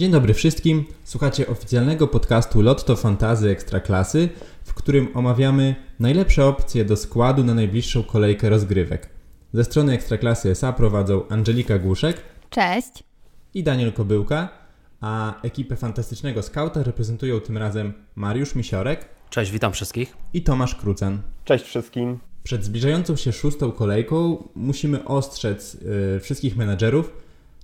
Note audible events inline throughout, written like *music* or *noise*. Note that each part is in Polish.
Dzień dobry wszystkim. Słuchacie oficjalnego podcastu Lotto Fantazy Ekstraklasy, w którym omawiamy najlepsze opcje do składu na najbliższą kolejkę rozgrywek. Ze strony Ekstraklasy SA prowadzą Angelika Głuszek Cześć. i Daniel Kobyłka, a ekipę fantastycznego skauta reprezentują tym razem Mariusz Misiorek Cześć, witam wszystkich. i Tomasz Krucen. Cześć wszystkim. Przed zbliżającą się szóstą kolejką musimy ostrzec y, wszystkich menadżerów,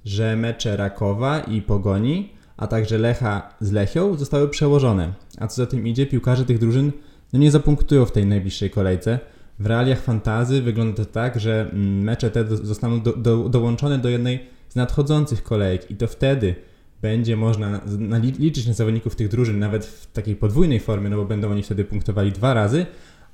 że mecze Rakowa i Pogoni, a także Lecha z Lechią zostały przełożone. A co za tym idzie, piłkarze tych drużyn no nie zapunktują w tej najbliższej kolejce. W realiach fantazy wygląda to tak, że mm, mecze te zostaną do, do, dołączone do jednej z nadchodzących kolejek i to wtedy będzie można na, na, liczyć na zawodników tych drużyn nawet w takiej podwójnej formie, no bo będą oni wtedy punktowali dwa razy,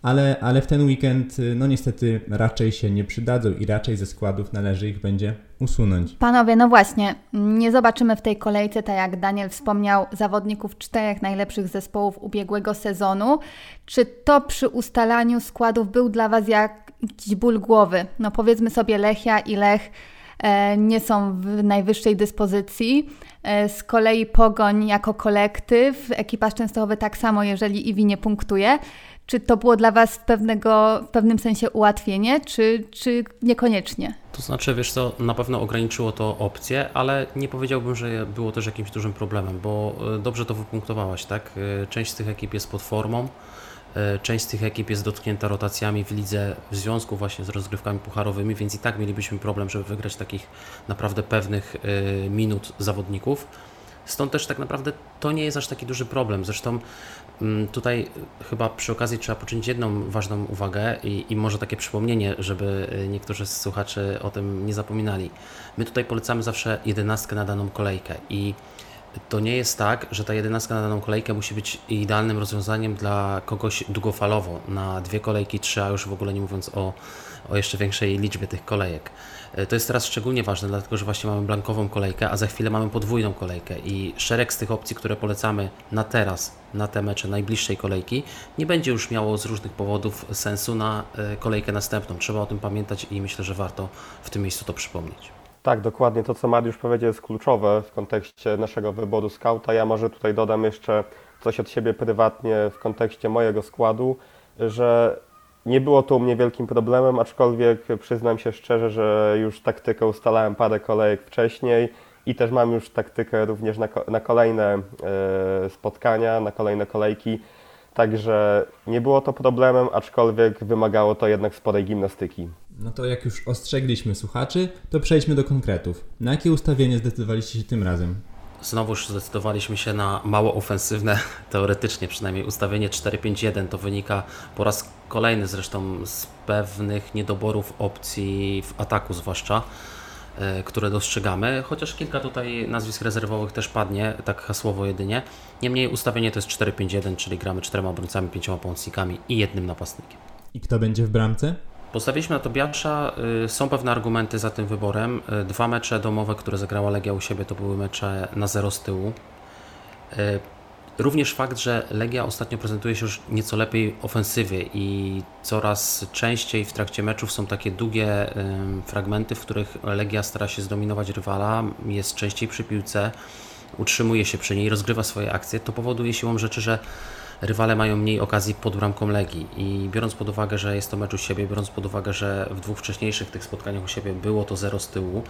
ale, ale w ten weekend y, no niestety raczej się nie przydadzą i raczej ze składów należy ich będzie usunąć. Panowie, no właśnie, nie zobaczymy w tej kolejce, tak jak Daniel wspomniał, zawodników czterech najlepszych zespołów ubiegłego sezonu. Czy to przy ustalaniu składów był dla Was jakiś ból głowy? No powiedzmy sobie Lechia i Lech e, nie są w najwyższej dyspozycji. E, z kolei Pogoń jako kolektyw, ekipaż Częstochowy tak samo, jeżeli Iwi nie punktuje. Czy to było dla Was pewnego, w pewnym sensie ułatwienie, czy, czy niekoniecznie? To znaczy, wiesz co, na pewno ograniczyło to opcje, ale nie powiedziałbym, że było też jakimś dużym problemem, bo e, dobrze to wypunktowałaś, tak? E, Część z tych ekip jest pod formą, część z tych ekip jest dotknięta rotacjami w lidze w związku właśnie z rozgrywkami pucharowymi, więc i tak mielibyśmy problem, żeby wygrać takich naprawdę pewnych e, minut zawodników. Stąd też tak naprawdę to nie jest aż taki duży problem. Zresztą mm, tutaj chyba przy okazji trzeba poczynić jedną ważną uwagę i, i może takie przypomnienie, żeby y, niektórzy z słuchaczy o tym nie zapominali. My tutaj polecamy zawsze jedenastkę na daną kolejkę i to nie jest tak, że ta jedenastka na daną kolejkę musi być idealnym rozwiązaniem dla kogoś długofalowo, na dwie kolejki, trzy, a już w ogóle nie mówiąc o, o jeszcze większej liczbie tych kolejek. E, To jest teraz szczególnie ważne, dlatego że właśnie mamy blankową kolejkę, a za chwilę mamy podwójną kolejkę i szereg z tych opcji, które polecamy na teraz, na te mecze najbliższej kolejki, nie będzie już miało z różnych powodów sensu na e, kolejkę następną. Trzeba o tym pamiętać i myślę, że warto w tym miejscu to przypomnieć. Tak, dokładnie to, co Mariusz powiedział, jest kluczowe w kontekście naszego wyboru skauta. Ja może tutaj dodam jeszcze coś od siebie prywatnie w kontekście mojego składu, że nie było to u mnie wielkim problemem, aczkolwiek przyznam się szczerze, że już taktykę ustalałem parę kolejek wcześniej i też mam już taktykę również na, na kolejne e, spotkania, na kolejne kolejki. Także nie było to problemem, aczkolwiek wymagało to jednak sporej gimnastyki. No to jak już ostrzegliśmy słuchaczy, to przejdźmy do konkretów. Na jakie ustawienie zdecydowaliście się tym razem? Znowuż zdecydowaliśmy się na mało ofensywne, *laughs* teoretycznie przynajmniej, ustawienie 4-5-1. To wynika po raz kolejny zresztą z pewnych niedoborów opcji w ataku zwłaszcza, e, które dostrzegamy, chociaż kilka tutaj nazwisk rezerwowych też padnie, tak hasłowo jedynie. Niemniej ustawienie to jest 4-5-1, czyli gramy czterema obrońcami, pięcioma pomocnikami i jednym napastnikiem. I kto będzie w bramce? Postawiliśmy na Tobiasza. y, Są pewne argumenty za tym wyborem. Y, Dwa mecze domowe, które zagrała Legia u siebie, to były mecze na zero z tyłu. Y, Również fakt, że Legia ostatnio prezentuje się już nieco lepiej ofensywie i coraz częściej w trakcie meczów są takie długie fragmenty, w których Legia stara się zdominować rywala, jest częściej przy piłce, utrzymuje się przy niej, rozgrywa swoje akcje. To powoduje siłą rzeczy, że rywale mają mniej okazji pod bramką Legii i biorąc pod uwagę, że jest to mecz u siebie, biorąc pod uwagę, że w dwóch wcześniejszych tych spotkaniach u siebie było to 0 z tyłu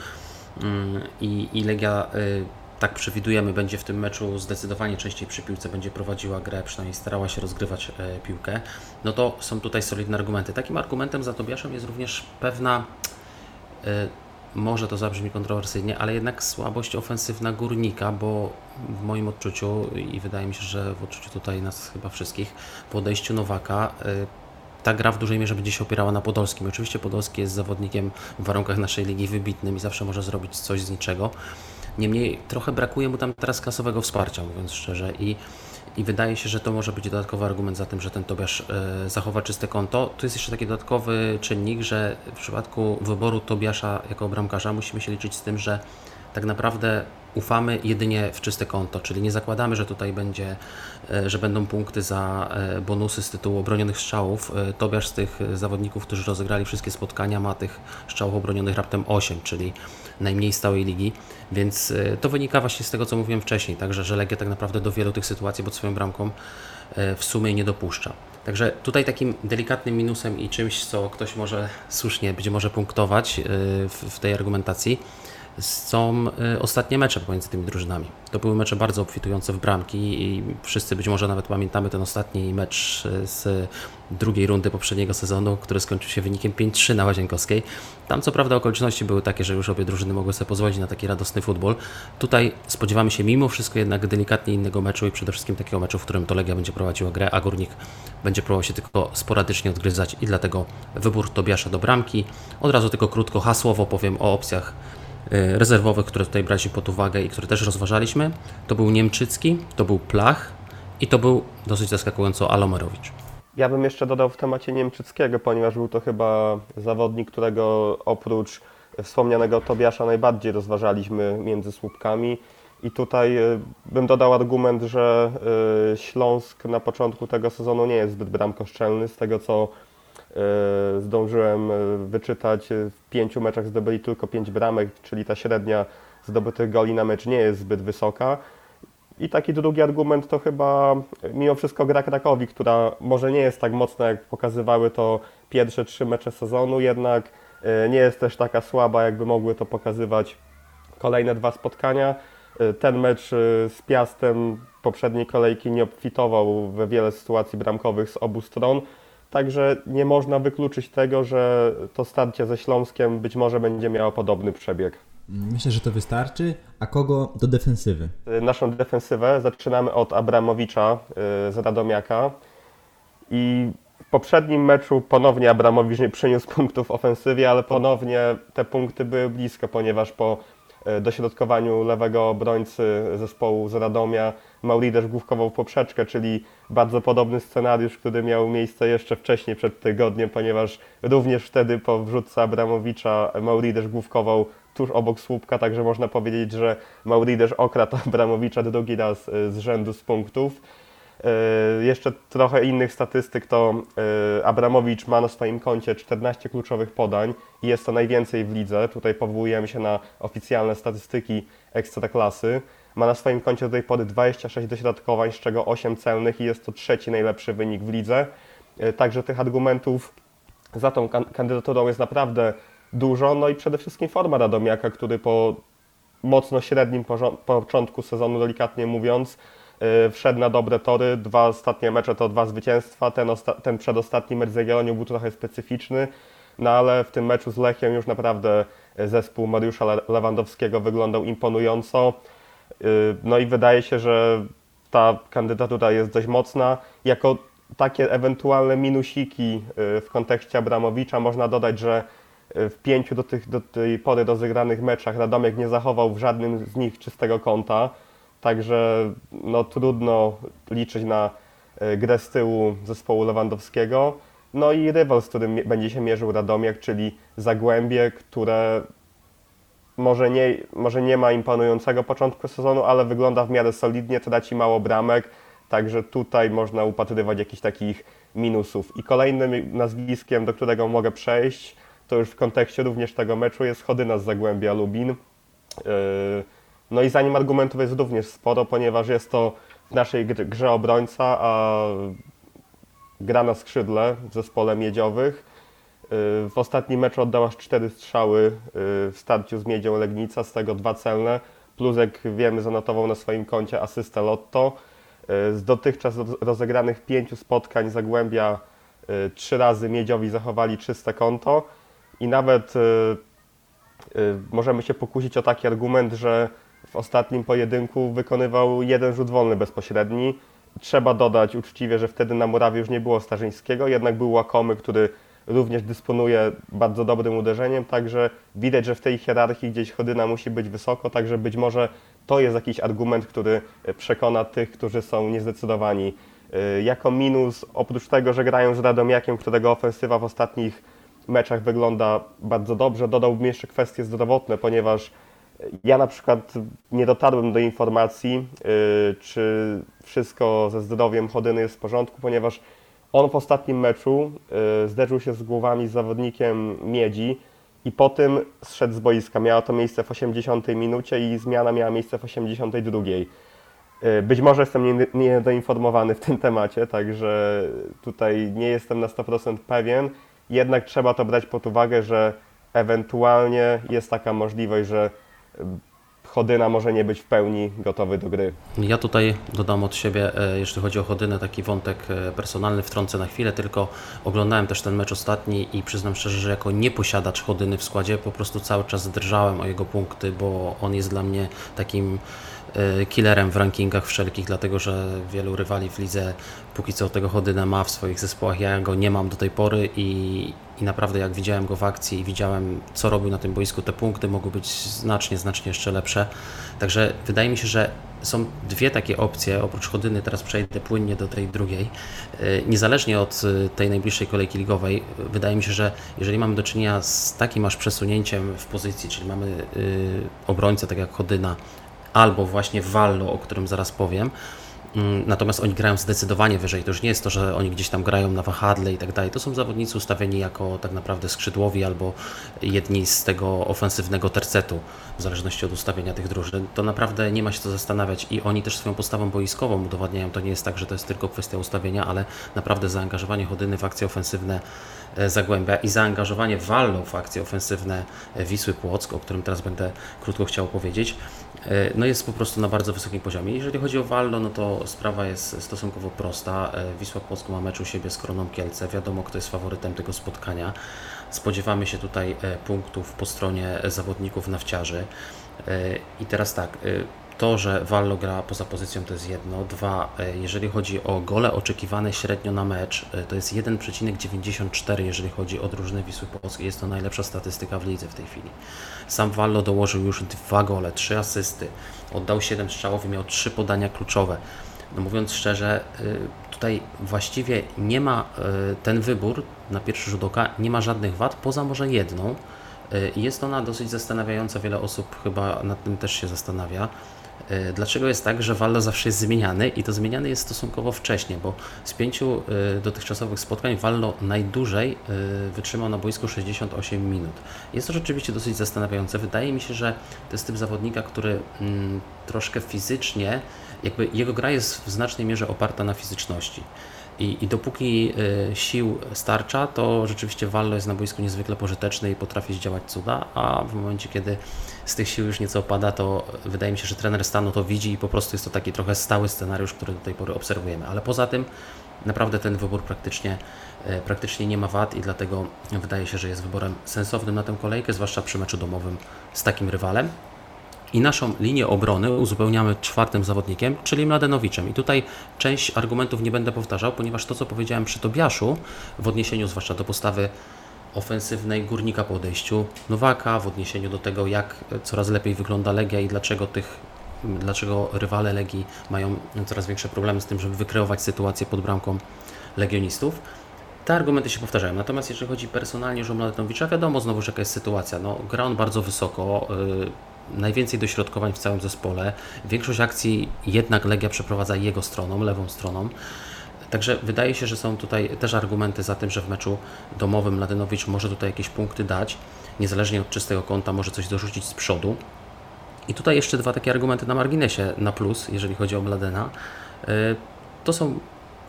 mm, i, i Legia, y, tak przewidujemy, będzie w tym meczu zdecydowanie częściej przy piłce, będzie prowadziła grę, przynajmniej starała się rozgrywać e, piłkę, no to są tutaj solidne argumenty. Takim argumentem za Tobiaszem jest również pewna e, może to zabrzmi kontrowersyjnie, ale jednak słabość ofensywna górnika, bo w moim odczuciu i wydaje mi się, że w odczuciu tutaj nas chyba wszystkich, po odejściu Nowaka y, ta gra w dużej mierze będzie się opierała na Podolskim. Oczywiście Podolski jest zawodnikiem w warunkach naszej ligi wybitnym i zawsze może zrobić coś z niczego. Niemniej trochę brakuje mu tam teraz klasowego wsparcia, mówiąc szczerze. I, i wydaje się, że to może być dodatkowy argument za tym, że ten Tobiasz e, zachowa czyste konto. Tu jest jeszcze taki dodatkowy czynnik, że w przypadku wyboru Tobiasza jako bramkarza musimy się liczyć z tym, że tak naprawdę ufamy jedynie w czyste konto, czyli nie zakładamy, że tutaj będzie, e, że będą punkty za e, bonusy z tytułu obronionych strzałów. E, Tobiasz z tych zawodników, którzy rozegrali wszystkie spotkania, ma tych strzałów obronionych raptem 8, czyli najmniej stałej ligi, więc to wynika właśnie z tego, co mówiłem wcześniej, także że Legia tak naprawdę do wielu tych sytuacji pod swoją bramką w sumie nie dopuszcza. Także tutaj takim delikatnym minusem i czymś, co ktoś może słusznie być może punktować w tej argumentacji, są y, ostatnie mecze pomiędzy tymi drużynami. To były mecze bardzo obfitujące w bramki i wszyscy być może nawet pamiętamy ten ostatni mecz y, z drugiej rundy poprzedniego sezonu, który skończył się wynikiem 5-3 na Łazienkowskiej. Tam co prawda okoliczności były takie, że już obie drużyny mogły sobie pozwolić na taki radosny futbol. Tutaj spodziewamy się mimo wszystko jednak delikatnie innego meczu i przede wszystkim takiego meczu, w którym to Legia będzie prowadziła grę, a Górnik będzie próbował się tylko sporadycznie odgryzać i dlatego wybór Tobiasza do bramki. Od razu tylko krótko hasłowo powiem o opcjach rezerwowych, które tutaj braliśmy pod uwagę i które też rozważaliśmy, to był Niemczycki, to był Plach i to był dosyć zaskakująco Alomerowicz. Ja bym jeszcze dodał w temacie Niemczyckiego, ponieważ był to chyba zawodnik, którego oprócz wspomnianego Tobiasza najbardziej rozważaliśmy między słupkami. I tutaj y, bym dodał argument, że y, Śląsk na początku tego sezonu nie jest zbyt bramkoszczelny. Z tego co E, zdążyłem e, wyczytać, e, w pięciu meczach zdobyli tylko pięć bramek, czyli ta średnia zdobytych goli na mecz nie jest zbyt wysoka. I taki drugi argument to chyba mimo wszystko gra Krakowi, która może nie jest tak mocna, jak pokazywały to pierwsze trzy mecze sezonu, jednak nie jest też taka słaba, jakby mogły to pokazywać kolejne dwa spotkania. Ten mecz z Piastem poprzedniej kolejki nie obfitował we wiele sytuacji bramkowych z obu stron. Także nie można wykluczyć tego, że to starcie ze Śląskiem być może będzie miało podobny przebieg. Myślę, że to wystarczy. A kogo do defensywy? Naszą defensywę zaczynamy od Abramowicza y, z Radomiaka. I w poprzednim meczu ponownie Abramowicz nie przyniósł *laughs* punktów w ofensywie, ale ponownie te punkty były blisko, ponieważ po y, dośrodkowaniu lewego obrońcy zespołu z Radomia Maurides główkował poprzeczkę, czyli bardzo podobny scenariusz, który miał miejsce jeszcze wcześniej, przed tygodniem, ponieważ również wtedy po wrzutce Abramowicza Maurides główkował tuż obok słupka, także można powiedzieć, że Maurides okradł Abramowicza drugi raz y, z rzędu z punktów. Y, jeszcze trochę innych statystyk to y, Abramowicz ma na swoim koncie 14 kluczowych podań i jest to najwięcej w lidze. Tutaj powołujemy się na oficjalne statystyki ekstraklasy. Ma na swoim koncie do tej pory 26 dośrodkowań, z czego 8 celnych i jest to trzeci najlepszy wynik w lidze. E, także tych argumentów za tą kandydaturą jest naprawdę dużo. No i przede wszystkim forma Radomiaka, który po mocno średnim początku sezonu, delikatnie mówiąc, e, wszedł na dobre tory. Dwa ostatnie mecze to dwa zwycięstwa. Ten, ten przedostatni mecz z Jagiellonią był trochę specyficzny, no ale w tym meczu z Lechiem już naprawdę zespół Mariusza Lewandowskiego wyglądał imponująco. Y, no i wydaje się, że ta kandydatura jest dość mocna. Jako takie ewentualne minusiki y, w kontekście Abramowicza można dodać, że y, w pięciu do, tych, do tej pory rozegranych meczach Radomiak nie zachował w żadnym z nich czystego konta, także no, trudno liczyć na grę z tyłu zespołu Lewandowskiego. No i rywal, z którym będzie się mierzył Radomiak, czyli Zagłębie, które może nie, może nie ma imponującego początku sezonu, ale wygląda w miarę solidnie, traci mało bramek, także tutaj można upatrywać jakichś takich minusów. I kolejnym nazwiskiem, do którego mogę przejść, to już w kontekście również tego meczu jest Chodyna z Zagłębia Lubin. Yy, no i za nim argumentów jest również sporo, ponieważ jest to w naszej grze obrońca, a gra na skrzydle w zespole miedziowych. Y, w ostatnim meczu oddał aż cztery strzały y, w starciu z Miedzią Legnica, z tego dwa celne. Plus, jak wiemy, zanotował na swoim koncie asystę Lotto. Y, z dotychczas rozegranych pięciu spotkań Zagłębia trzy razy Miedziowi zachowali czyste konto i nawet możemy się pokusić o taki argument, że w ostatnim pojedynku wykonywał jeden rzut wolny bezpośredni. Trzeba dodać uczciwie, że wtedy na murawie już nie było Starzyńskiego, jednak był Łakomy, który również dysponuje bardzo dobrym uderzeniem, także widać, że w tej hierarchii gdzieś Chodyna musi być wysoko, także być może to jest jakiś argument, który przekona tych, którzy są niezdecydowani. Y, jako minus, oprócz tego, że grają z Radomiakiem, którego ofensywa w ostatnich meczach wygląda bardzo dobrze, dodałbym jeszcze kwestie zdrowotne, ponieważ Ja na przykład nie dotarłem do informacji, czy wszystko ze zdrowiem Chodyny jest w porządku, ponieważ on w ostatnim meczu zderzył się z głowami z zawodnikiem Miedzi i po tym zszedł z boiska. Miało to miejsce w 80 minucie i zmiana miała miejsce w 82. Y, być może jestem niedoinformowany w tym temacie, także tutaj nie jestem na 100% pewien. Jednak trzeba to brać pod uwagę, że ewentualnie jest taka możliwość, że y, Chodyna może nie być w pełni gotowy do gry. Ja tutaj dodam od siebie, e, jeśli chodzi o Chodynę, taki wątek e, personalny wtrącę na chwilę, tylko oglądałem też ten mecz ostatni i przyznam szczerze, że jako nieposiadacz Chodyny w składzie po prostu cały czas drżałem o jego punkty, bo on jest dla mnie takim E, killerem w rankingach wszelkich, dlatego że wielu rywali w lidze póki co tego Chodynę ma w swoich zespołach. Ja go nie mam do tej pory i, i naprawdę jak widziałem go w akcji i widziałem co robił na tym boisku, te punkty mogły być znacznie, znacznie jeszcze lepsze. Także wydaje mi się, że są dwie takie opcje, oprócz Chodyny teraz przejdę płynnie do tej drugiej. E, niezależnie od e, tej najbliższej kolejki ligowej, wydaje mi się, że jeżeli mamy do czynienia z takim aż przesunięciem w pozycji, czyli mamy obrońcę tak jak Chodyna, albo właśnie Wallo, o którym zaraz powiem. Mm, natomiast oni grają zdecydowanie wyżej. To już nie jest to, że oni gdzieś tam grają na wahadle i tak dalej. To są zawodnicy ustawieni jako tak naprawdę skrzydłowi albo jedni z tego ofensywnego tercetu, zależności od ustawienia tych drużyn. To naprawdę nie ma się co zastanawiać i oni też swoją postawą boiskową udowadniają. To nie jest tak, że to jest tylko kwestia ustawienia, ale naprawdę zaangażowanie Chodyny w akcje ofensywne E, Zagłębia i zaangażowanie Wallo w akcje ofensywne e, Wisły Płock, o którym teraz będę krótko chciał powiedzieć, e, no jest po prostu na bardzo wysokim poziomie. Jeżeli chodzi o Wallo, no to sprawa jest stosunkowo prosta. Wisła Płock ma mecz u siebie z Kroną Kielce. Wiadomo, kto jest faworytem tego spotkania. Spodziewamy się tutaj punktów po stronie zawodników nawciarzy. I teraz tak, to, że Wallo gra poza pozycją to jest jedno. Dwa, e, jeżeli chodzi o gole oczekiwane średnio na mecz, e, to jest 1,94 jeżeli chodzi o drużynę Wisły Polskiej. Jest to najlepsza statystyka w lidze w tej chwili. Sam Wallo dołożył już dwa gole, trzy asysty, oddał 7 strzałów i miał trzy podania kluczowe. No mówiąc szczerze, e, tutaj właściwie nie ma ten wybór na pierwszy rzut oka, nie ma żadnych wad, poza może jedną. Jest ona dosyć zastanawiająca, wiele osób chyba nad tym też się zastanawia. E, dlaczego jest tak, że Wallo zawsze jest zmieniany i to zmieniany jest stosunkowo wcześnie, bo z pięciu e, dotychczasowych spotkań Wallo najdłużej e, wytrzymał na boisku 68 minut. Jest to rzeczywiście dosyć zastanawiające. Wydaje mi się, że to jest typ zawodnika, który mm, troszkę fizycznie, jakby jego gra jest w znacznej mierze oparta na fizyczności. I, I, dopóki y, sił starcza, to rzeczywiście Wallo jest na boisku niezwykle pożyteczny i potrafi zdziałać cuda, a w momencie, kiedy z tych sił już nieco opada, to wydaje mi się, że trener stanu to widzi i po prostu jest to taki trochę stały scenariusz, który do tej pory obserwujemy. Ale poza tym naprawdę ten wybór praktycznie, y, praktycznie nie ma wad i dlatego wydaje się, że jest wyborem sensownym na tę kolejkę, zwłaszcza przy meczu domowym z takim rywalem. I naszą linię obrony uzupełniamy czwartym zawodnikiem, czyli Mladenowiczem. I tutaj część argumentów nie będę powtarzał, ponieważ to, co powiedziałem przy Tobiaszu, w odniesieniu zwłaszcza do postawy ofensywnej górnika po odejściu Nowaka, w odniesieniu do tego, jak coraz lepiej wygląda Legia i dlaczego tych dlaczego rywale Legii mają coraz większe problemy z tym, żeby wykreować sytuację pod bramką legionistów. Te argumenty się powtarzają. Natomiast jeżeli chodzi personalnie o Mladenowicza, wiadomo znowu, jaka jest sytuacja. No, gra on bardzo wysoko, yy, najwięcej dośrodkowań w całym zespole. Większość akcji jednak Legia przeprowadza jego stroną, lewą stroną. Także wydaje się, że są tutaj też argumenty za tym, że w meczu domowym Ladenowicz może tutaj jakieś punkty dać, niezależnie od czystego kąta, może coś dorzucić z przodu. I tutaj jeszcze dwa takie argumenty na marginesie na plus, jeżeli chodzi o Mladena. Y, to są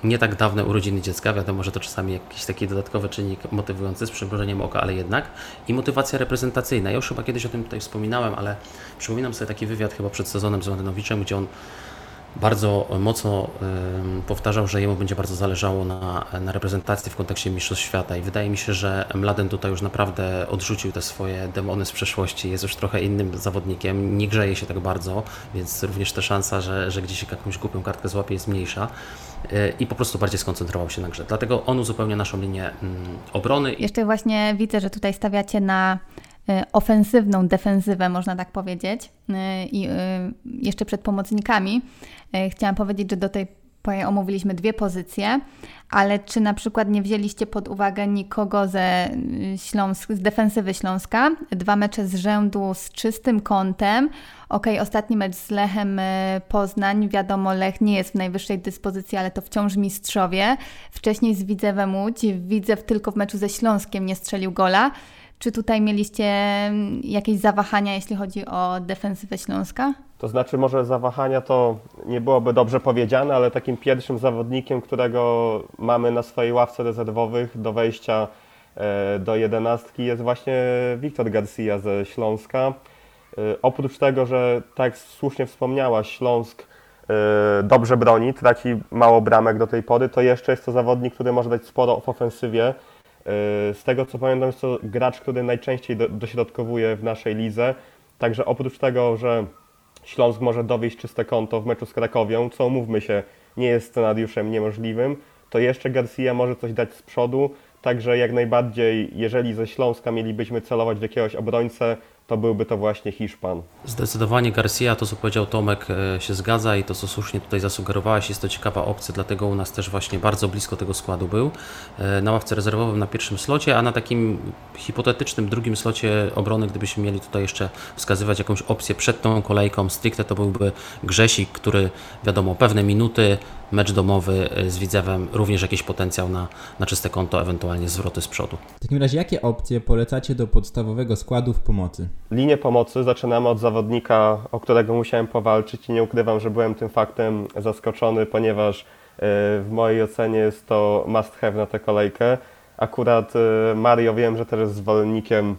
nie tak dawne urodziny dziecka. Wiadomo, że to czasami jakiś taki dodatkowy czynnik motywujący z przymrużeniem oka, ale jednak. I motywacja reprezentacyjna. Ja już chyba kiedyś o tym tutaj wspominałem, ale przypominam sobie taki wywiad chyba przed sezonem z Mladenowiciem, gdzie on bardzo mocno powtarzał, że jemu będzie bardzo zależało na, na reprezentacji w kontekście Mistrzostw Świata i wydaje mi się, że Mladen tutaj już naprawdę odrzucił te swoje demony z przeszłości, jest już trochę innym zawodnikiem, nie grzeje się tak bardzo, więc również ta szansa, że, że gdzieś jakąś głupią kartkę złapie jest mniejsza i po prostu bardziej skoncentrował się na grze. Dlatego on uzupełnia naszą linię mm, obrony. Jeszcze właśnie widzę, że tutaj stawiacie na y, ofensywną defensywę, można tak powiedzieć. Y, I jeszcze przed pomocnikami. Chciałam powiedzieć, że do tej omówiliśmy dwie pozycje, ale czy na przykład nie wzięliście pod uwagę nikogo ze y, Śląsk, z defensywy Śląska? Dwa mecze z rzędu z czystym kątem. Ok, ostatni mecz z Lechem y, Poznań. Wiadomo, Lech nie jest w najwyższej dyspozycji, ale to wciąż mistrzowie. Wcześniej z Widzewem Łódź. Widzew tylko w meczu ze Śląskiem nie strzelił gola. Czy tutaj mieliście mm, jakieś zawahania, jeśli chodzi o defensywę Śląska? To znaczy, może zawahania to nie byłoby dobrze powiedziane, ale takim pierwszym zawodnikiem, którego mamy na swojej ławce rezerwowych do wejścia e, do jedenastki jest właśnie Wiktor Garcia ze Śląska. E, oprócz tego, że tak słusznie wspomniałaś, Śląsk e, dobrze broni, traci mało bramek do tej pory, to jeszcze jest to zawodnik, który może dać sporo w ofensywie. Z tego co pamiętam, jest to gracz, który najczęściej dośrodkowuje w naszej lidze. Także oprócz tego, że Śląsk może dowieść czyste konto w meczu z Krakowią, co mówmy się, nie jest scenariuszem niemożliwym, to jeszcze Garcia może coś dać z przodu, także jak najbardziej, jeżeli ze Śląska mielibyśmy celować w jakiegoś obrońcę, to byłby to właśnie Hiszpan. Zdecydowanie Garcia, to co powiedział Tomek, e, się zgadza i to co słusznie tutaj zasugerowałeś, jest to ciekawa opcja, dlatego u nas też właśnie bardzo blisko tego składu był. E, na ławce rezerwowym na pierwszym slocie, a na takim hipotetycznym drugim slocie obrony, gdybyśmy mieli tutaj jeszcze wskazywać jakąś opcję przed tą kolejką, stricte to byłby Grzesik, który wiadomo, pewne minuty, mecz domowy e, z Widzewem, również jakiś potencjał na, na czyste konto, ewentualnie zwroty z przodu. W takim razie jakie opcje polecacie do podstawowego składu w pomocy? Linię pomocy zaczynamy od zawodnika, o którego musiałem powalczyć i nie ukrywam, że byłem tym faktem zaskoczony, ponieważ e, w mojej ocenie jest to must have na tę kolejkę. Akurat e, Mario wiem, że też jest zwolennikiem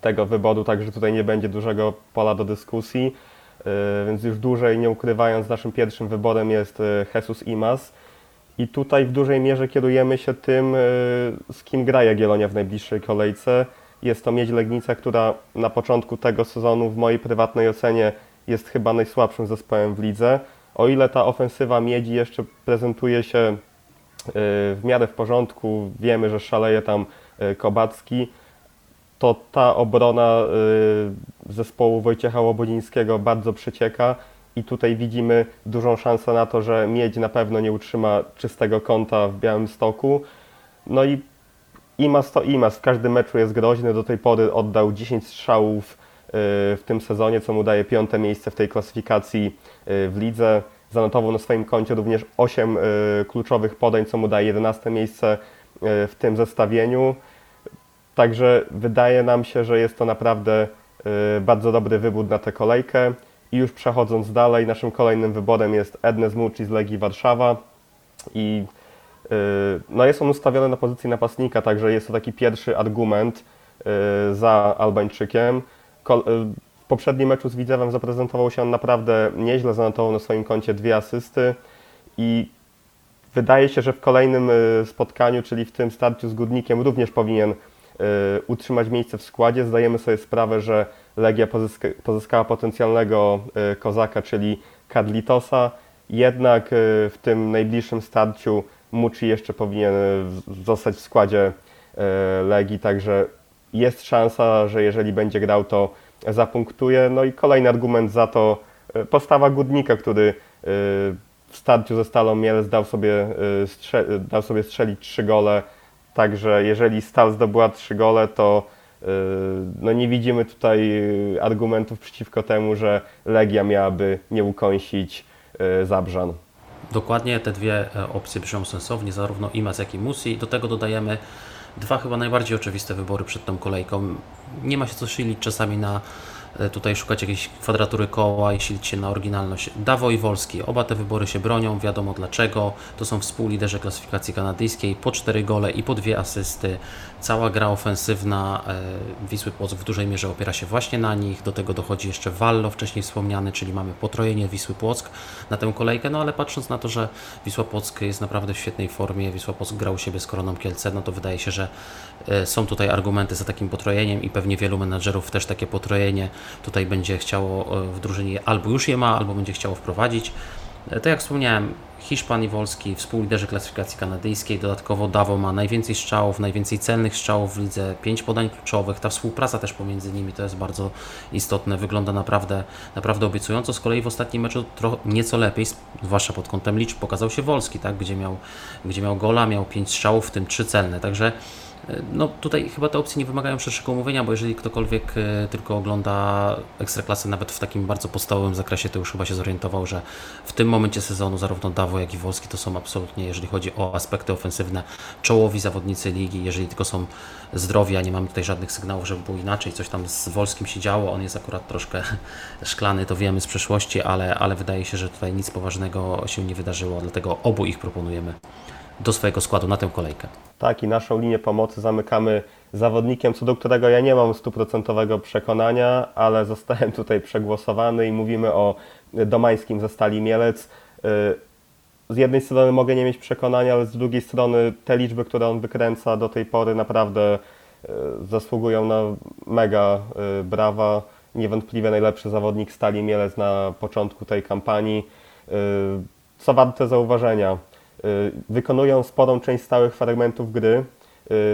tego wyboru, także tutaj nie będzie dużego pola do dyskusji. E, więc już dłużej nie ukrywając, naszym pierwszym wyborem jest Jesus Imas. I tutaj w dużej mierze kierujemy się tym, z kim gra Jagiellonia w najbliższej kolejce. Jest to Miedź Legnica, która na początku tego sezonu w mojej prywatnej ocenie jest chyba najsłabszym zespołem w lidze. O ile ta ofensywa Miedzi jeszcze prezentuje się e, w miarę w porządku, wiemy, że szaleje tam e, Kobacki, to ta obrona e, zespołu Wojciecha Łobodzińskiego bardzo przecieka i tutaj widzimy dużą szansę na to, że Miedź na pewno nie utrzyma czystego kąta w Białym Stoku. No i Imas to Imas, w każdym meczu jest groźny, do tej pory oddał 10 strzałów y, w tym sezonie, co mu daje piąte miejsce w tej klasyfikacji y, w lidze. Zanotował na swoim koncie również 8 y, kluczowych podań, co mu daje 11 miejsce w tym zestawieniu. Także wydaje nam się, że jest to naprawdę bardzo dobry wybór na tę kolejkę. I już przechodząc dalej, naszym kolejnym wyborem jest Ednes Mucci z Legii Warszawa. I Y, no jest on ustawiony na pozycji napastnika, także jest to taki pierwszy argument y, za Albańczykiem. Y, w poprzednim meczu z Widzewem zaprezentował się on naprawdę nieźle, zanotował na swoim koncie dwie asysty i wydaje się, że w kolejnym spotkaniu, czyli w tym starciu z Górnikiem również powinien utrzymać miejsce w składzie. Zdajemy sobie sprawę, że Legia pozyska, pozyskała potencjalnego kozaka, czyli Kadlitosa, jednak w tym najbliższym starciu Mucci jeszcze powinien zostać w składzie Legii, także jest szansa, że jeżeli będzie grał, to zapunktuje. No i kolejny argument za to postawa Gudnika, który w starciu ze Stalą Mielec sobie, dał sobie strzelić trzy gole. Także jeżeli Stal zdobyła trzy gole, to no nie widzimy tutaj argumentów przeciwko temu, że Legia miałaby nie ukąsić Zabrzan. Dokładnie te dwie e, opcje brzmią sensownie, zarówno Imas, jak i Musi. Do tego dodajemy dwa chyba najbardziej oczywiste wybory przed tą kolejką. Nie ma się co szylić czasami na tutaj szukać jakiejś kwadratury koła i silić się na oryginalność. Dawo i Wolski, oba te wybory się bronią, wiadomo dlaczego. To są współliderzy klasyfikacji kanadyjskiej, po cztery gole i po dwie asysty. Cała gra ofensywna e, Wisły Płock w dużej mierze opiera się właśnie na nich. Do tego dochodzi jeszcze Wallo, wcześniej wspomniany, czyli mamy potrojenie Wisły Płock na tę kolejkę. No ale patrząc na to, że Wisła Płock jest naprawdę w świetnej formie, Wisła Płock grał u siebie z Koroną Kielce, no to wydaje się, że e, są tutaj argumenty za takim potrojeniem i pewnie wielu menadżerów też takie potrojenie tutaj będzie chciało e, w drużynie albo już je ma, albo będzie chciało wprowadzić. Tak jak wspomniałem, Hiszpan i Wolski, współliderzy klasyfikacji kanadyjskiej. Dodatkowo Dawo ma najwięcej strzałów, najwięcej celnych strzałów w lidze, 5 podań kluczowych. Ta współpraca też pomiędzy nimi to jest bardzo istotne. Wygląda naprawdę, naprawdę obiecująco. Z kolei w ostatnim meczu trochę, nieco lepiej, zwłaszcza pod kątem liczb, pokazał się Wolski, tak? gdzie, miał, gdzie miał gola, miał 5 strzałów, w tym 3 celne. Także no tutaj chyba te opcje nie wymagają szerszego omówienia, bo jeżeli ktokolwiek e, tylko ogląda Ekstraklasę nawet w takim bardzo podstawowym zakresie, to już chyba się zorientował, że w tym momencie sezonu zarówno Dawo, jak i Wolski to są absolutnie, jeżeli chodzi o aspekty ofensywne, czołowi zawodnicy ligi, jeżeli tylko są zdrowi, a nie mamy tutaj żadnych sygnałów, żeby było inaczej, coś tam z Wolskim się działo, on jest akurat troszkę *laughs* szklany, to wiemy z przeszłości, ale, ale wydaje się, że tutaj nic poważnego się nie wydarzyło, dlatego obu ich proponujemy do swojego składu na tę kolejkę. Tak, i naszą linię pomocy zamykamy zawodnikiem, co do którego ja nie mam stuprocentowego przekonania, ale zostałem *laughs* tutaj przegłosowany i mówimy o Domańskim ze Stali Mielec. Y, z jednej strony mogę nie mieć przekonania, ale z drugiej strony te liczby, które on wykręca do tej pory naprawdę y, zasługują na mega y, brawa. Niewątpliwie najlepszy zawodnik Stali Mielec na początku tej kampanii. Co warte zauważenia, wykonują sporą część stałych fragmentów gry y,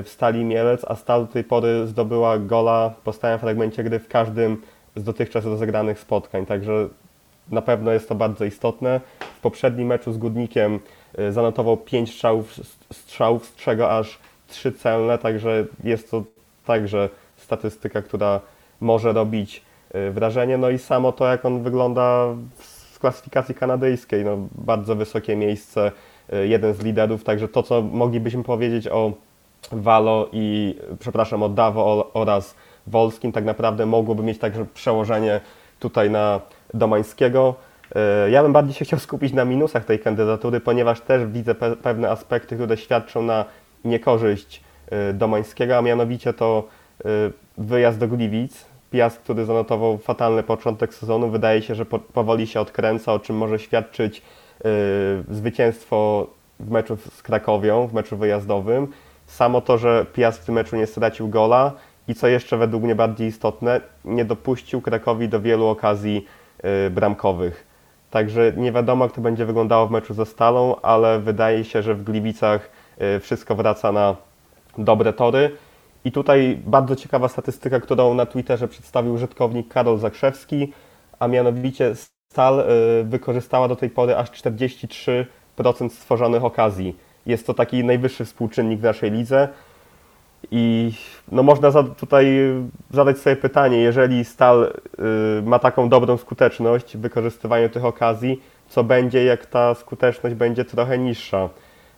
w Stali Mielec, a Stal do tej pory zdobyła gola po stałym fragmencie gry w każdym z dotychczas rozegranych spotkań, także na pewno jest to bardzo istotne. W poprzednim meczu z Górnikiem y, zanotował 5 strzałów, strzałów z czego aż 3 celne, także jest to także statystyka, która może robić wrażenie. No i samo to, jak on wygląda w klasyfikacji kanadyjskiej, no, bardzo wysokie miejsce, jeden z liderów, także to, co moglibyśmy powiedzieć o Walo i, przepraszam, o Dawo oraz Wolskim, tak naprawdę mogłoby mieć także przełożenie tutaj na Domańskiego. E, ja bym bardziej się *laughs* chciał skupić na minusach tej kandydatury, ponieważ też widzę pe pewne aspekty, które świadczą na niekorzyść e, Domańskiego, a mianowicie to wyjazd do Gliwic. Piast, który zanotował fatalny początek sezonu, wydaje się, że po powoli się odkręca, o czym może świadczyć zwycięstwo w meczu z Krakowią, w meczu wyjazdowym. Samo to, że Piast w tym meczu nie stracił gola i co jeszcze według mnie bardziej istotne, nie dopuścił Krakowi do wielu okazji y, bramkowych. Także nie wiadomo, jak to będzie wyglądało w meczu ze Stalą, ale wydaje się, że w Gliwicach y, wszystko wraca na dobre tory. I tutaj bardzo ciekawa statystyka, którą na Twitterze przedstawił użytkownik Karol Zakrzewski, a mianowicie Stal y, wykorzystała do tej pory aż 43% stworzonych okazji. Jest to taki najwyższy współczynnik w naszej lidze. I no można za, tutaj zadać sobie pytanie, jeżeli Stal y, ma taką dobrą skuteczność w wykorzystywaniu tych okazji, co będzie, jak ta skuteczność będzie trochę niższa.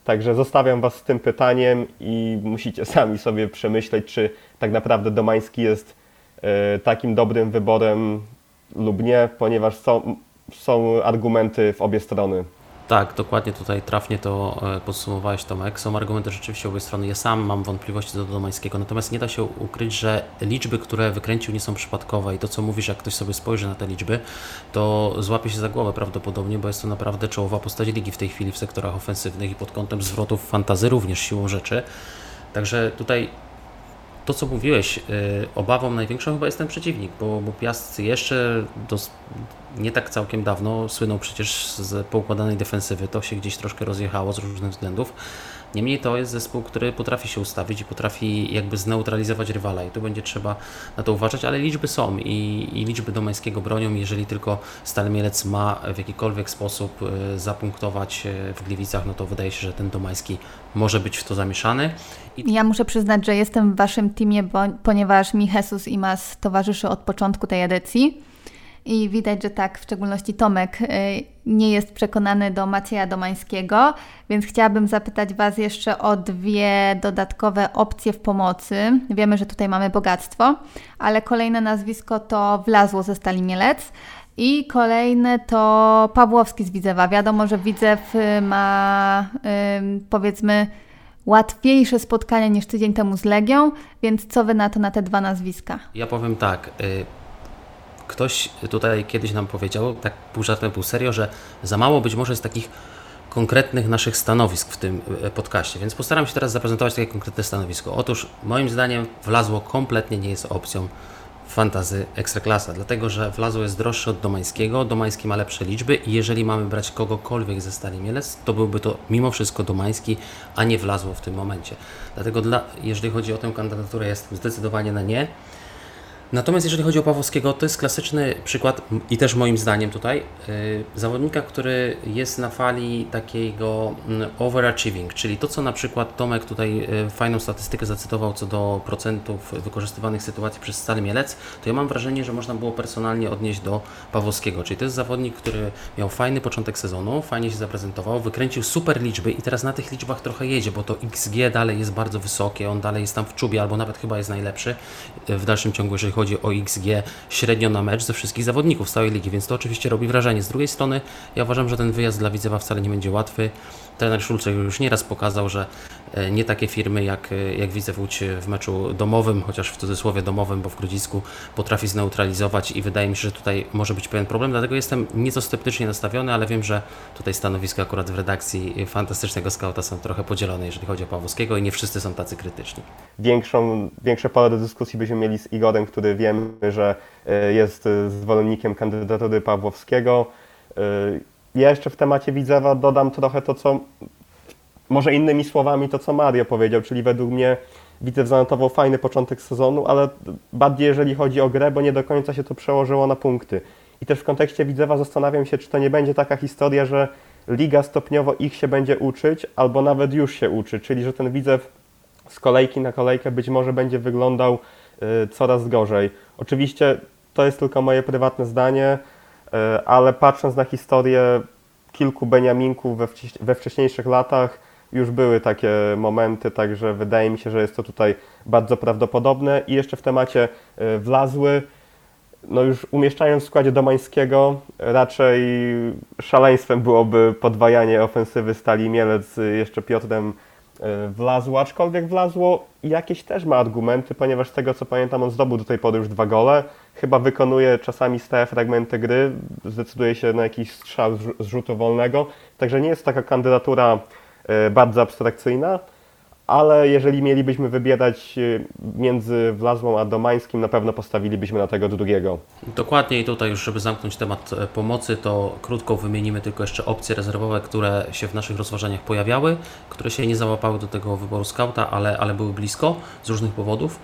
Także zostawiam Was z tym pytaniem i musicie *laughs* sami sobie przemyśleć, czy tak naprawdę Domański jest y, takim dobrym wyborem lub nie, ponieważ są, są argumenty w obie strony. Tak, dokładnie tutaj trafnie to e, podsumowałeś Tomek. Są argumenty rzeczywiście obie strony. Ja sam mam wątpliwości do Domańskiego, natomiast nie da się ukryć, że liczby, które wykręcił nie są przypadkowe i to co mówisz, jak ktoś sobie spojrzy na te liczby, to złapie się za głowę prawdopodobnie, bo jest to naprawdę czołowa postać ligi w tej chwili w sektorach ofensywnych i pod kątem zwrotów fantazy również siłą rzeczy. Także tutaj to, co mówiłeś, yy, obawą największą chyba jest ten przeciwnik, bo, bo jeszcze dos, nie tak całkiem dawno słynął przecież z poukładanej defensywy. To się gdzieś troszkę rozjechało z różnych względów. Niemniej to jest zespół, który potrafi się ustawić i potrafi jakby zneutralizować rywala i tu będzie trzeba na to uważać, ale liczby są i, i liczby Domańskiego bronią. Jeżeli tylko Stal Mielec ma w jakikolwiek sposób y, zapunktować y, w Gliwicach, no to wydaje się, że ten Domański może być w to zamieszany. I... Ja muszę przyznać, że jestem w Waszym teamie, bo, ponieważ mi Jesus Imas towarzyszy od początku tej edycji. I widać, że tak, w szczególności Tomek y, nie jest przekonany do Macieja Domańskiego, więc chciałabym zapytać Was jeszcze o dwie dodatkowe opcje w pomocy. Wiemy, że tutaj mamy bogactwo, ale kolejne nazwisko to Wlazło ze Stali Mielec. I kolejne to Pawłowski z Widzewa. Wiadomo, że Widzew y, ma powiedzmy łatwiejsze spotkanie niż tydzień temu z Legią, więc co Wy na to, na te dwa nazwiska? Ja powiem tak. Ktoś tutaj kiedyś nam powiedział, tak pół żartem, pół serio, że za mało być może jest takich konkretnych naszych stanowisk w tym y, podcaście, więc postaram się teraz zaprezentować takie konkretne stanowisko. Otóż moim zdaniem wlazło kompletnie nie jest opcją fantazy Ekstraklasa, dlatego że Wlazo jest droższy od Domańskiego, Domański ma lepsze liczby i jeżeli mamy brać kogokolwiek ze Stali Mielec, to byłby to mimo wszystko Domański, a nie Wlazło w tym momencie. Dlatego dla, jeżeli chodzi o tę kandydaturę, jestem zdecydowanie na nie. Natomiast jeżeli chodzi o Pawłowskiego, to jest klasyczny przykład i też moim zdaniem tutaj yy, zawodnika, który jest na fali takiego yy, overachieving, czyli to, co na przykład Tomek tutaj yy, fajną statystykę zacytował co do procentów wykorzystywanych sytuacji przez Stal Mielec, to ja mam wrażenie, że można było personalnie odnieść do Pawłowskiego, czyli to jest zawodnik, który miał fajny początek sezonu, fajnie się zaprezentował, wykręcił super liczby i teraz na tych liczbach trochę jedzie, bo to XG dalej jest bardzo wysokie, on dalej jest tam w czubie albo nawet chyba jest najlepszy w dalszym ciągu, jeżeli chodzi chodzi o XG średnio na mecz ze wszystkich zawodników całej ligi, więc to oczywiście robi wrażenie. Z drugiej strony ja uważam, że ten wyjazd dla Widzewa wcale nie będzie łatwy. Trener Szulczek już nieraz pokazał, że e, nie takie firmy jak, e, jak Widzew Łódź w meczu domowym, chociaż w cudzysłowie domowym, bo w Grodzisku potrafi zneutralizować i wydaje mi się, że tutaj może być pewien problem, dlatego jestem nieco sceptycznie nastawiony, ale wiem, że tutaj stanowiska akurat w redakcji fantastycznego skauta są trochę podzielone, jeżeli chodzi o Pawłowskiego i nie wszyscy są tacy krytyczni. Większą, większe pole do dyskusji byśmy mieli z Igorem, który wiemy, że e, jest zwolennikiem kandydatury Pawłowskiego. Ja jeszcze w temacie Widzewa dodam trochę to, co może innymi słowami to, co Mario powiedział, czyli według mnie Widzew zanotował fajny początek sezonu, ale bardziej jeżeli chodzi o grę, bo nie do końca się to przełożyło na punkty. I też w kontekście Widzewa zastanawiam się, czy to nie będzie taka historia, że liga stopniowo ich się będzie uczyć, albo nawet już się uczy, czyli że ten Widzew z kolejki na kolejkę być może będzie wyglądał coraz gorzej. Oczywiście to jest tylko moje prywatne zdanie, E, ale patrząc na historię kilku Beniaminków we, wcześniejszych latach, już były takie momenty, także wydaje mi się, że jest to tutaj bardzo prawdopodobne. I jeszcze w temacie e, wlazły, no już umieszczając w składzie Domańskiego, raczej szaleństwem byłoby podwajanie ofensywy Stali Mielec jeszcze Piotrem wlazło, aczkolwiek wlazło jakieś też ma argumenty, ponieważ z tego co pamiętam on zdobył do tej pory już dwa gole, chyba wykonuje czasami stałe fragmenty gry, zdecyduje się na jakiś strzał z rzutu wolnego, także nie jest taka kandydatura e, bardzo abstrakcyjna, ale jeżeli mielibyśmy wybierać y, między Wlazłą a Domańskim, na pewno postawilibyśmy na tego drugiego. Dokładnie i tutaj już, żeby zamknąć temat e, pomocy, to krótko wymienimy tylko jeszcze opcje rezerwowe, które się w naszych rozważaniach pojawiały, które się nie załapały do tego wyboru skauta, ale, ale były blisko z różnych powodów.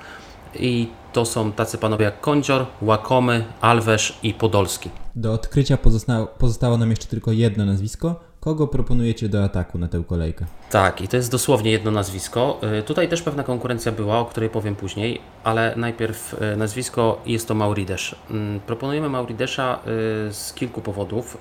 I to są tacy panowie jak Kądzior, Łakomy, Alwesz i Podolski. Do odkrycia pozostało, pozostało nam jeszcze tylko jedno nazwisko, Kogo proponujecie do ataku na tę kolejkę? Tak, i to jest dosłownie jedno nazwisko. Y, tutaj też pewna konkurencja była, o której powiem później, ale najpierw y, nazwisko jest to Mauridesz. Mm, proponujemy Mauridesza y, z kilku powodów.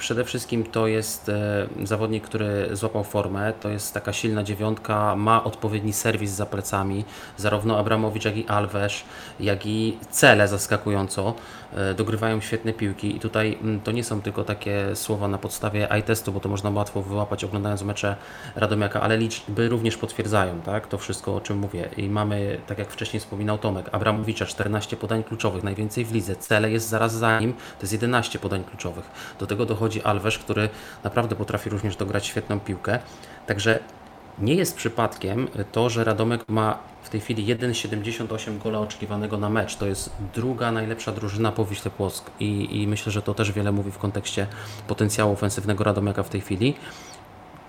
Przede wszystkim to jest e, zawodnik, który złapał formę, to jest taka silna dziewiątka, ma odpowiedni serwis za plecami, zarówno Abramowicz, jak i Alves, jak i Cele zaskakująco e, dogrywają świetne piłki. I tutaj mm, to nie są tylko takie słowa na podstawie i-testu, bo to można łatwo wyłapać oglądając mecze Radomiaka, ale liczby również potwierdzają tak, to wszystko o czym mówię. I mamy, tak jak wcześniej wspominał Tomek, Abramowicza 14 podań kluczowych, najwięcej w lidze, Cele jest zaraz za nim, to jest 11 podań kluczowych, do tego dochodzi wchodzi Alves, który naprawdę potrafi również dograć świetną piłkę. Także nie jest przypadkiem to, że Radomek ma w tej chwili 1,78 gola oczekiwanego na mecz. To jest druga najlepsza drużyna po Wiśle Płock I, i myślę, że to też wiele mówi w kontekście potencjału ofensywnego Radomiaka w tej chwili.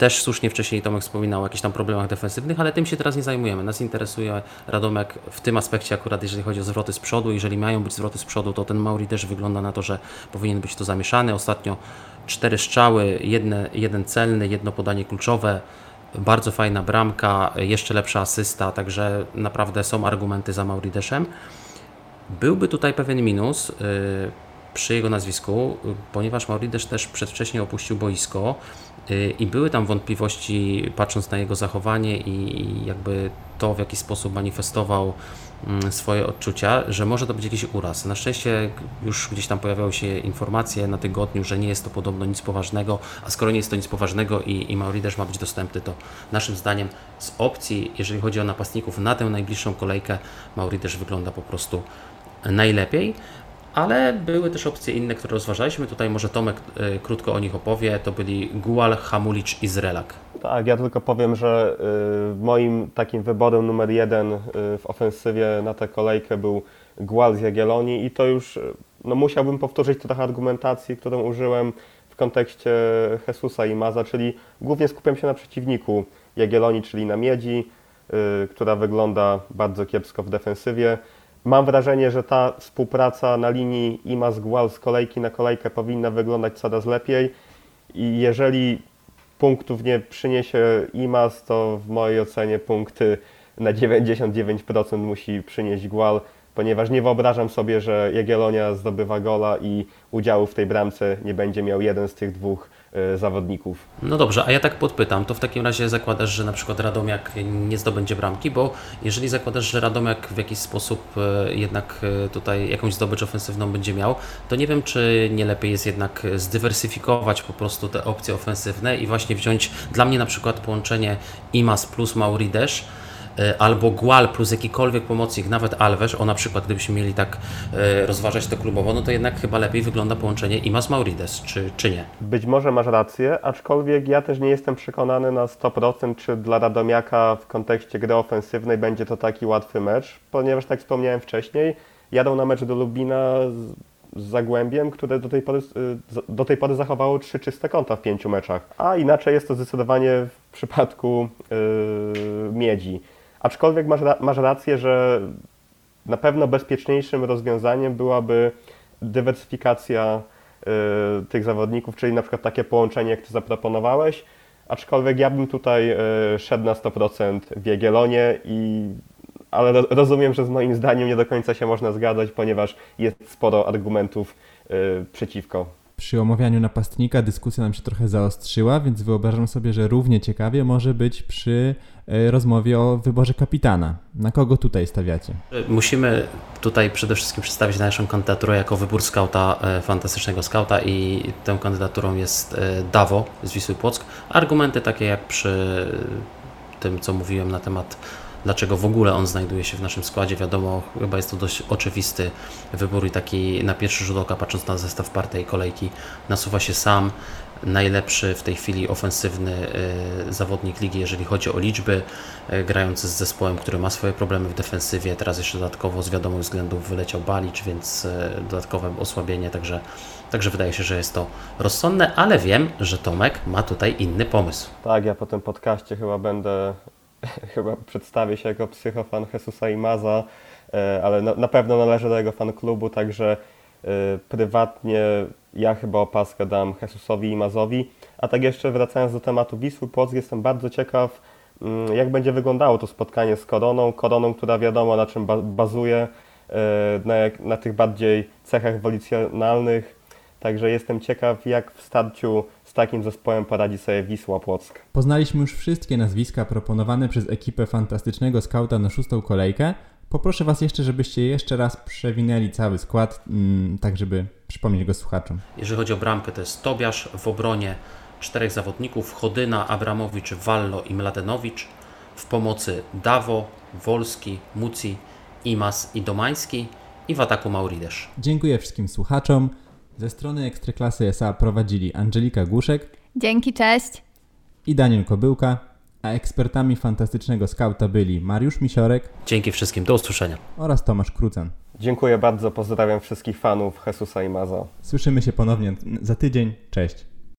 Też słusznie wcześniej Tomek wspominał o jakichś tam problemach defensywnych, ale tym się teraz nie zajmujemy. Nas interesuje Radomek w tym aspekcie akurat, jeżeli chodzi o zwroty z przodu. Jeżeli mają być zwroty z przodu, to ten Mauri też wygląda na to, że powinien być to zamieszany. Ostatnio cztery strzały, jedne, jeden celny, jedno podanie kluczowe, bardzo fajna bramka, jeszcze lepsza asysta, także naprawdę są argumenty za Maurideszem. Byłby tutaj pewien minus yy, przy jego nazwisku, ponieważ Mauridesz też przedwcześnie opuścił boisko i były tam wątpliwości patrząc na jego zachowanie i jakby to w jaki sposób manifestował Mm, swoje odczucia, że może to być jakiś uraz. Na szczęście już gdzieś tam pojawiały się informacje na tygodniu, że nie jest to podobno nic poważnego, a skoro nie jest to nic poważnego i, i Mauriderz ma być dostępny, to naszym zdaniem z opcji, jeżeli chodzi o napastników na tę najbliższą kolejkę, Mauriderz wygląda po prostu najlepiej. Ale były też opcje inne, które rozważaliśmy. Tutaj może Tomek y, krótko o nich opowie. To byli Gual, Hamulicz i Zrelak. Tak, ja tylko powiem, że y, moim takim wyborem numer jeden y, w ofensywie na tę kolejkę był Gual z Jagiellonii i to już no, musiałbym powtórzyć trochę argumentacji, którą użyłem w kontekście Jesusa i Maza, czyli głównie skupiam się na przeciwniku Jagiellonii, czyli na Miedzi, która wygląda bardzo kiepsko w defensywie. Mam wrażenie, że ta współpraca na linii Imaz-Gual z kolejki na kolejkę powinna wyglądać coraz lepiej i jeżeli punktów nie przyniesie Imaz, to w mojej ocenie punkty na 99% musi przynieść Gual ponieważ nie wyobrażam sobie, że Jagiellonia zdobywa gola i udziału w tej bramce nie będzie miał jeden z tych dwóch zawodników. No dobrze, a ja tak podpytam, to w takim razie zakładasz, że na przykład Radomiak nie zdobędzie bramki, bo jeżeli zakładasz, że Radomiak w jakiś sposób e, jednak e, tutaj jakąś zdobycz ofensywną będzie miał, to nie wiem, czy nie lepiej jest jednak zdywersyfikować po prostu te opcje ofensywne i właśnie wziąć dla mnie na przykład połączenie Imas plus Mauridesz, E, albo Gual plus jakikolwiek pomocnik, nawet Alves, o na przykład gdybyśmy mieli tak e, rozważać to klubowo, no to jednak chyba lepiej wygląda połączenie Imas Maurides, czy, czy nie? Być może masz rację, aczkolwiek ja też nie jestem przekonany na 100%, czy dla Radomiaka w kontekście gry ofensywnej będzie to taki łatwy mecz, ponieważ tak wspomniałem wcześniej, jadą na mecz do Lubina z, Zagłębiem, które do tej, pory, y, do tej pory zachowało trzy czyste konta w pięciu meczach, a inaczej jest to zdecydowanie w przypadku yy, Miedzi. Aczkolwiek masz, masz rację, że na pewno bezpieczniejszym rozwiązaniem byłaby dywersyfikacja y, tych zawodników, czyli na przykład takie połączenie, jak Ty zaproponowałeś. Aczkolwiek ja bym tutaj y, szedł na 100% w Jagiellonie i ale rozumiem, że z moim zdaniem nie do końca się można zgadzać, ponieważ jest sporo argumentów y, przeciwko przy omawianiu napastnika dyskusja nam się trochę zaostrzyła, więc wyobrażam sobie, że równie ciekawie może być przy e, rozmowie o wyborze kapitana. Na kogo tutaj stawiacie? Musimy tutaj przede wszystkim przedstawić naszą kandydaturę jako wybór skauta, e, fantastycznego skauta i tą kandydaturą jest e, Dawo z Wisły Płock. Argumenty takie jak przy tym, co mówiłem na temat dlaczego w ogóle on znajduje się w naszym składzie. Wiadomo, chyba jest to dość oczywisty wybór i taki na pierwszy rzut oka, patrząc na zestaw partej kolejki, nasuwa się sam najlepszy w tej chwili ofensywny y, zawodnik ligi, jeżeli chodzi o liczby, y, grający z zespołem, który ma swoje problemy w defensywie. Teraz jeszcze dodatkowo z wiadomych względów wyleciał Balicz, więc y, dodatkowe osłabienie, także, także wydaje się, że jest to rozsądne, ale wiem, że Tomek ma tutaj inny pomysł. Tak, ja po tym podcaście chyba będę *laughs* chyba przedstawię się jako psychofan Jesusa i Maza, e, ale na, pewno należę do jego fan klubu, także e, prywatnie ja chyba opaskę dam Jesusowi i Mazowi. A tak jeszcze wracając do tematu Wisły Płock, jestem bardzo ciekaw, mm, jak będzie wyglądało to spotkanie z Koroną. Koroną, która wiadomo na czym bazuje, e, na, na tych bardziej cechach wolicjonalnych. Także jestem ciekaw, jak w starciu z takim zespołem poradzi sobie Wisła Płock. Poznaliśmy już wszystkie nazwiska proponowane przez ekipę fantastycznego skauta na szóstą kolejkę. Poproszę Was jeszcze, żebyście jeszcze raz przewinęli cały skład, mm, tak żeby przypomnieć go słuchaczom. Jeżeli chodzi o bramkę, to jest Tobiasz w obronie czterech zawodników: Chodyna, Abramowicz, Wallo i Mladenowicz. W pomocy Dawo, Wolski, Muci, Imas i Domański i w ataku Mauridesz. Dziękuję wszystkim słuchaczom. Ze strony Ekstraklasy SA prowadzili Angelika Głuszek. Dzięki, cześć. I Daniel Kobyłka. A ekspertami fantastycznego skauta byli Mariusz Misiorek. Dzięki wszystkim, do usłyszenia. Oraz Tomasz Krucan. Dziękuję bardzo, pozdrawiam wszystkich fanów Jesusa i Maza. Słyszymy się ponownie za tydzień. Cześć.